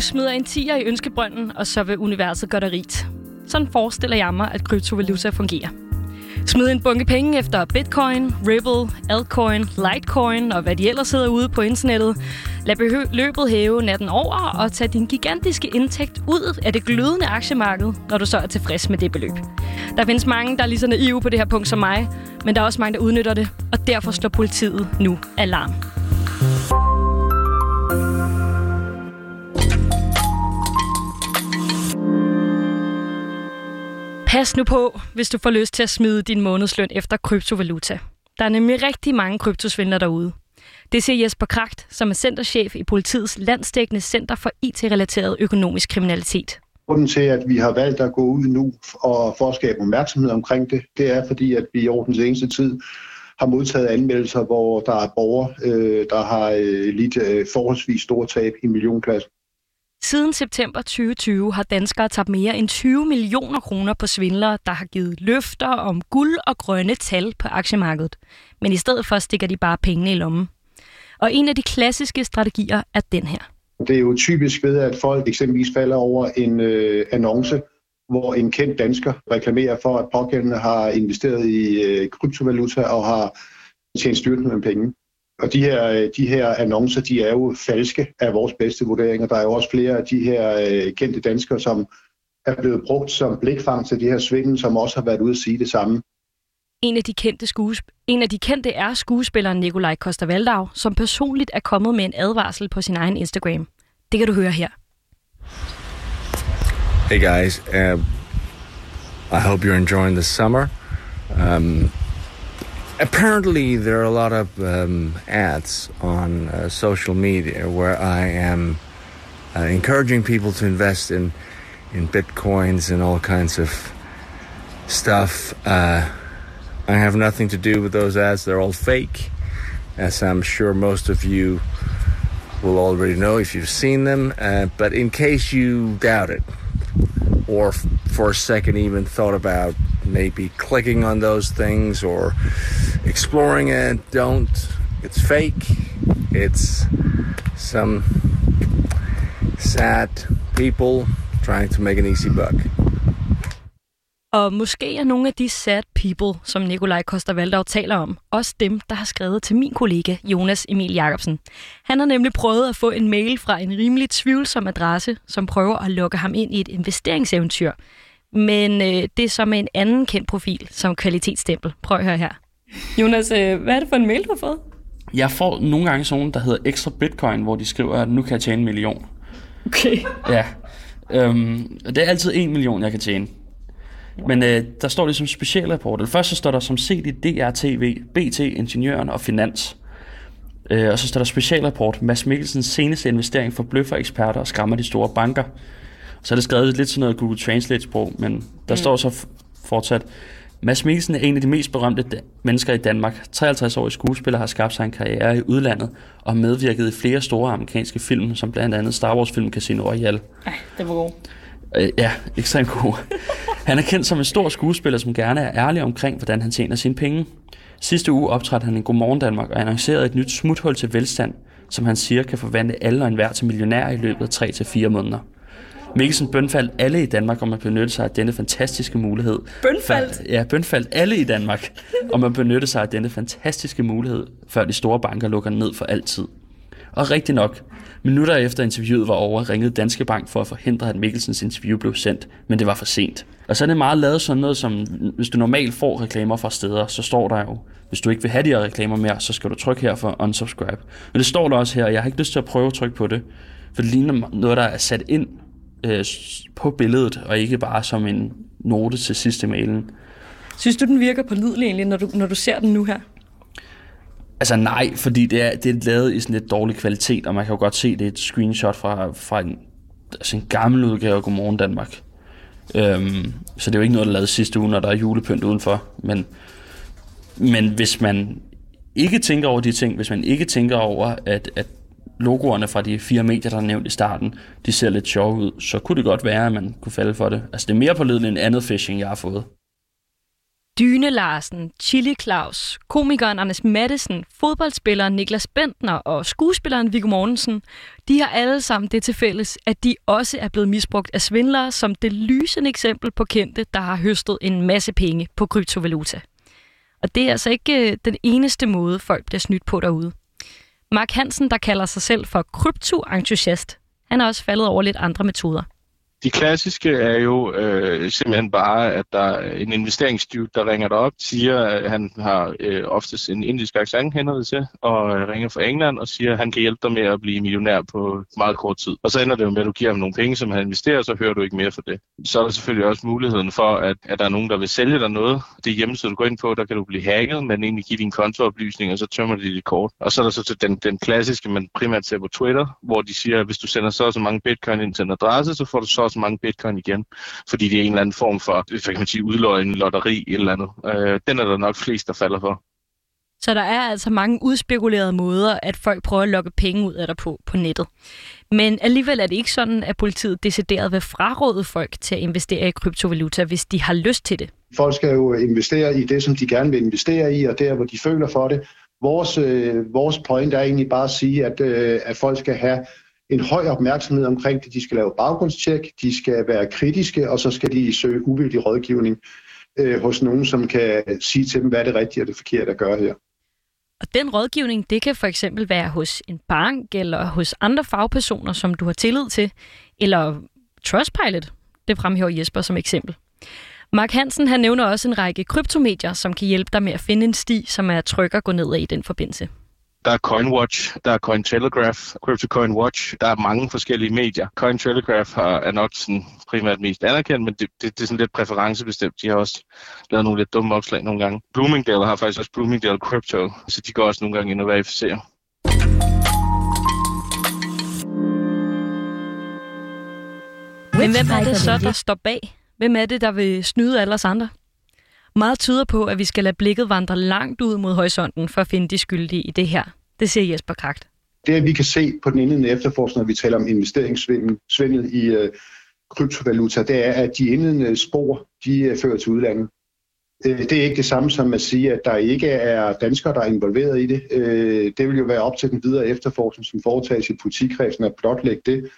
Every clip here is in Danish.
Du smider en tiger i ønskebrønden, og så vil universet gøre dig rigt. Sådan forestiller jeg mig, at kryptovaluta fungerer. Smid en bunke penge efter Bitcoin, Ripple, Altcoin, Litecoin og hvad de ellers hedder ude på internettet. Lad løbet hæve natten over og tag din gigantiske indtægt ud af det glødende aktiemarked, når du så er tilfreds med det beløb. Der findes mange, der er lige så naive på det her punkt som mig, men der er også mange, der udnytter det, og derfor slår politiet nu alarm. Pas nu på, hvis du får lyst til at smide din månedsløn efter kryptovaluta. Der er nemlig rigtig mange kryptosvindlere derude. Det siger Jesper Kragt, som er centerchef i politiets landsdækkende Center for IT-relateret økonomisk kriminalitet. Grunden til, at vi har valgt at gå ud nu og for at skabe opmærksomhed omkring det, det er fordi, at vi over den seneste tid har modtaget anmeldelser, hvor der er borgere, øh, der har øh, lidt øh, forholdsvis store tab i millionklassen. Siden september 2020 har danskere tabt mere end 20 millioner kroner på svindlere, der har givet løfter om guld og grønne tal på aktiemarkedet. Men i stedet for stikker de bare pengene i lommen. Og en af de klassiske strategier er den her. Det er jo typisk ved, at folk eksempelvis falder over en øh, annonce, hvor en kendt dansker reklamerer for, at pågældende har investeret i øh, kryptovaluta og har tjent styrten med penge. Og de her, de her annoncer, de er jo falske af vores bedste vurderinger. Der er jo også flere af de her øh, kendte danskere, som er blevet brugt som blikfang til de her svindel, som også har været ude at sige det samme. En af de kendte, skuesp- en af de kendte er skuespilleren Nikolaj Koster som personligt er kommet med en advarsel på sin egen Instagram. Det kan du høre her. Hey guys, uh, I hope you're enjoying the summer. Um, apparently, there are a lot of um, ads on uh, social media where I am uh, encouraging people to invest in in bitcoins and all kinds of stuff. Uh, I have nothing to do with those ads; they're all fake, as I'm sure most of you will already know if you've seen them. Uh, but in case you doubt it, or f- for a second even thought about maybe clicking on those things or exploring it, don't. It's fake. It's some sad people trying to make an easy buck. Og måske er nogle af de sad people, som Nikolaj Koster taler om, også dem, der har skrevet til min kollega Jonas Emil Jacobsen. Han har nemlig prøvet at få en mail fra en rimelig tvivlsom adresse, som prøver at lokke ham ind i et investeringseventyr. Men øh, det er så med en anden kendt profil som kvalitetsstempel. Prøv at høre her. Jonas, øh, hvad er det for en mail, du har fået? Jeg får nogle gange sådan, der hedder ekstra bitcoin, hvor de skriver, at nu kan jeg tjene en million. Okay. Ja. Øhm, det er altid en million, jeg kan tjene. Men øh, der står det som specialrapport. Først så står der som set i DRTV, BT, Ingeniøren og Finans. Øh, og så står der specialrapport. Mads Mikkelsens seneste investering for bløffer eksperter og skræmmer de store banker. Så er det skrevet lidt sådan noget Google Translate-sprog, men der mm. står så fortsat. Mads Mikkelsen er en af de mest berømte mennesker i Danmark. 53 årig skuespiller har skabt sig en karriere i udlandet og medvirket i flere store amerikanske film, som blandt andet Star Wars-film Casino Royale. Ej, det var god. Øh, ja, ekstremt god. Han er kendt som en stor skuespiller, som gerne er ærlig omkring, hvordan han tjener sine penge. Sidste uge optrådte han i Godmorgen Danmark og annoncerede et nyt smuthul til velstand, som han siger kan forvandle alle og enhver til millionær i løbet af 3-4 måneder. Mikkelsen bønfaldt alle i Danmark om at benytte sig af denne fantastiske mulighed. Bønfaldt? Ja, bønfaldt alle i Danmark om at benytte sig af denne fantastiske mulighed, før de store banker lukker ned for altid. Og rigtig nok, minutter efter interviewet var over, ringede Danske Bank for at forhindre, at Mikkelsens interview blev sendt, men det var for sent. Og så er det meget lavet sådan noget som, hvis du normalt får reklamer fra steder, så står der jo, hvis du ikke vil have de her reklamer mere, så skal du trykke her for unsubscribe. Men det står der også her, og jeg har ikke lyst til at prøve at trykke på det, for det ligner noget, der er sat ind øh, på billedet, og ikke bare som en note til sidste mailen. Synes du, den virker pålidelig egentlig, når du, når du ser den nu her? Altså nej, fordi det er, det er lavet i sådan lidt dårlig kvalitet, og man kan jo godt se, det er et screenshot fra, fra en, altså en gammel udgave af Godmorgen Danmark. Øhm, så det er jo ikke noget, der er lavet sidste uge, når der er julepynt udenfor. Men, men hvis man ikke tænker over de ting, hvis man ikke tænker over, at, at logoerne fra de fire medier, der er nævnt i starten, de ser lidt sjove ud, så kunne det godt være, at man kunne falde for det. Altså det er mere pålideligt end andet phishing, jeg har fået. Dyne Larsen, Chili Claus, komikeren Anders Mattesen, fodboldspilleren Niklas Bentner og skuespilleren Viggo Mortensen, de har alle sammen det til fælles, at de også er blevet misbrugt af svindlere som det lysende eksempel på kendte, der har høstet en masse penge på kryptovaluta. Og det er altså ikke øh, den eneste måde, folk bliver snydt på derude. Mark Hansen, der kalder sig selv for kryptoentusiast, han er også faldet over lidt andre metoder. De klassiske er jo øh, simpelthen bare, at der er en investeringsdude, der ringer dig op, siger, at han har øh, oftest en indisk accent hænder til, og øh, ringer fra England og siger, at han kan hjælpe dig med at blive millionær på meget kort tid. Og så ender det jo med, at du giver ham nogle penge, som han investerer, så hører du ikke mere for det. Så er der selvfølgelig også muligheden for, at, at der er nogen, der vil sælge dig noget. Det hjemmeside, du går ind på, der kan du blive hacket, men egentlig give din kontooplysning, og så tømmer de dit kort. Og så er der så den, den klassiske, man primært ser på Twitter, hvor de siger, at hvis du sender så og så mange bitcoin ind til en adresse, så får du så så mange bitcoin igen, fordi det er en eller anden form for, for kan man sige, udløgn, lotteri eller andet. Øh, den er der nok flest, der falder for. Så der er altså mange udspekulerede måder, at folk prøver at lokke penge ud af dig på på nettet. Men alligevel er det ikke sådan, at politiet decideret vil fraråde folk til at investere i kryptovaluta, hvis de har lyst til det. Folk skal jo investere i det, som de gerne vil investere i, og der, hvor de føler for det. Vores, øh, vores point er egentlig bare at sige, at, øh, at folk skal have en høj opmærksomhed omkring det. De skal lave baggrundstjek, de skal være kritiske, og så skal de søge uvildig rådgivning øh, hos nogen, som kan sige til dem, hvad er det rigtige og det forkerte at gøre her. Og den rådgivning, det kan for eksempel være hos en bank eller hos andre fagpersoner, som du har tillid til, eller Trustpilot. Det fremhæver Jesper som eksempel. Mark Hansen han nævner også en række kryptomedier, som kan hjælpe dig med at finde en sti, som er tryg at gå ned i den forbindelse. Der er CoinWatch, der er Cointelegraph, CryptoCoin Watch. Der er mange forskellige medier. Cointelegraph har, er nok sådan primært mest anerkendt, men det, det, det er sådan lidt præferencebestemt. De har også lavet nogle lidt dumme opslag nogle gange. Bloomingdale har faktisk også Bloomingdale Crypto, så de går også nogle gange ind og verificerer. Men hvem er det så, der står bag? Hvem er det, der vil snyde alle os andre? Meget tyder på, at vi skal lade blikket vandre langt ud mod horisonten for at finde de skyldige i det her. Det siger Jesper Kragt. Det, vi kan se på den indledende efterforskning, når vi taler om investeringssvindel i øh, kryptovaluta, det er, at de indledende spor, de øh, fører til udlandet. Øh, det er ikke det samme som at sige, at der ikke er danskere, der er involveret i det. Øh, det vil jo være op til den videre efterforskning, som foretages i politikredsen at blotlægge det.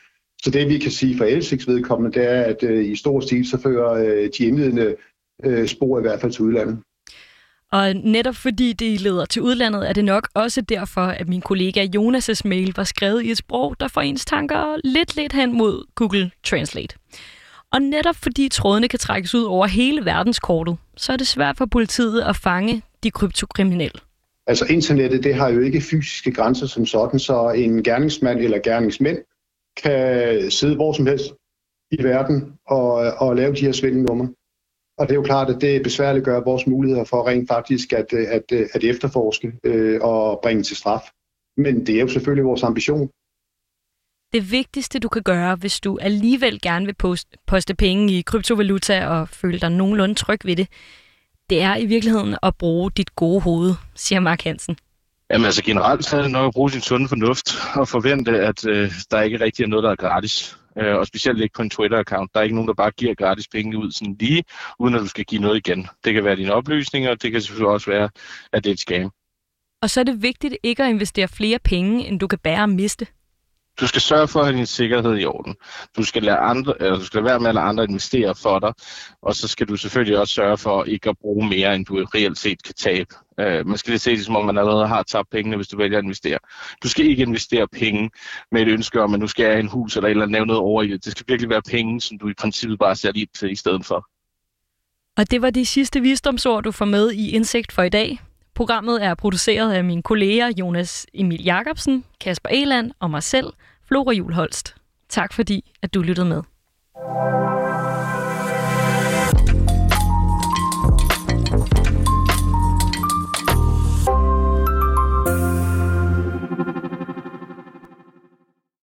Så det, vi kan sige for Elsiks vedkommende, det er, at øh, i stor stil, så fører øh, de indledende øh, spor i hvert fald til udlandet. Og netop fordi det leder til udlandet, er det nok også derfor, at min kollega Jonas' mail var skrevet i et sprog, der får ens tanker lidt lidt hen mod Google Translate. Og netop fordi trådene kan trækkes ud over hele verdenskortet, så er det svært for politiet at fange de kryptokriminelle. Altså internettet, det har jo ikke fysiske grænser som sådan, så en gerningsmand eller gerningsmænd kan sidde hvor som helst i verden og, og lave de her svindelnumre. Og det er jo klart, at det besværligt gør vores muligheder for rent faktisk at, at, at efterforske øh, og bringe til straf. Men det er jo selvfølgelig vores ambition. Det vigtigste, du kan gøre, hvis du alligevel gerne vil poste, poste penge i kryptovaluta og føle dig nogenlunde tryg ved det, det er i virkeligheden at bruge dit gode hoved, siger Mark Hansen. Jamen altså generelt så er det nok at bruge sin sunde fornuft og forvente, at øh, der ikke rigtig er noget, der er gratis øh, og specielt ikke på en Twitter-account. Der er ikke nogen, der bare giver gratis penge ud sådan lige, uden at du skal give noget igen. Det kan være dine oplysninger, og det kan selvfølgelig også være, at det er et scam. Og så er det vigtigt ikke at investere flere penge, end du kan bære at miste. Du skal sørge for at have din sikkerhed i orden. Du skal lade, andre, eller du skal lade være med at lade andre investere for dig, og så skal du selvfølgelig også sørge for ikke at bruge mere, end du reelt set kan tabe. Øh, man skal lige se det, som om man allerede har tabt pengene, hvis du vælger at investere. Du skal ikke investere penge med et ønske om, at nu skal jeg have en hus eller et eller andet noget over i det. Det skal virkelig være penge, som du i princippet bare sætter ind til i stedet for. Og det var de sidste visdomsord, du får med i Indsigt for i dag. Programmet er produceret af mine kolleger Jonas Emil Jacobsen, Kasper Eland og mig selv, Flora Julholst. Tak fordi, at du lyttede med.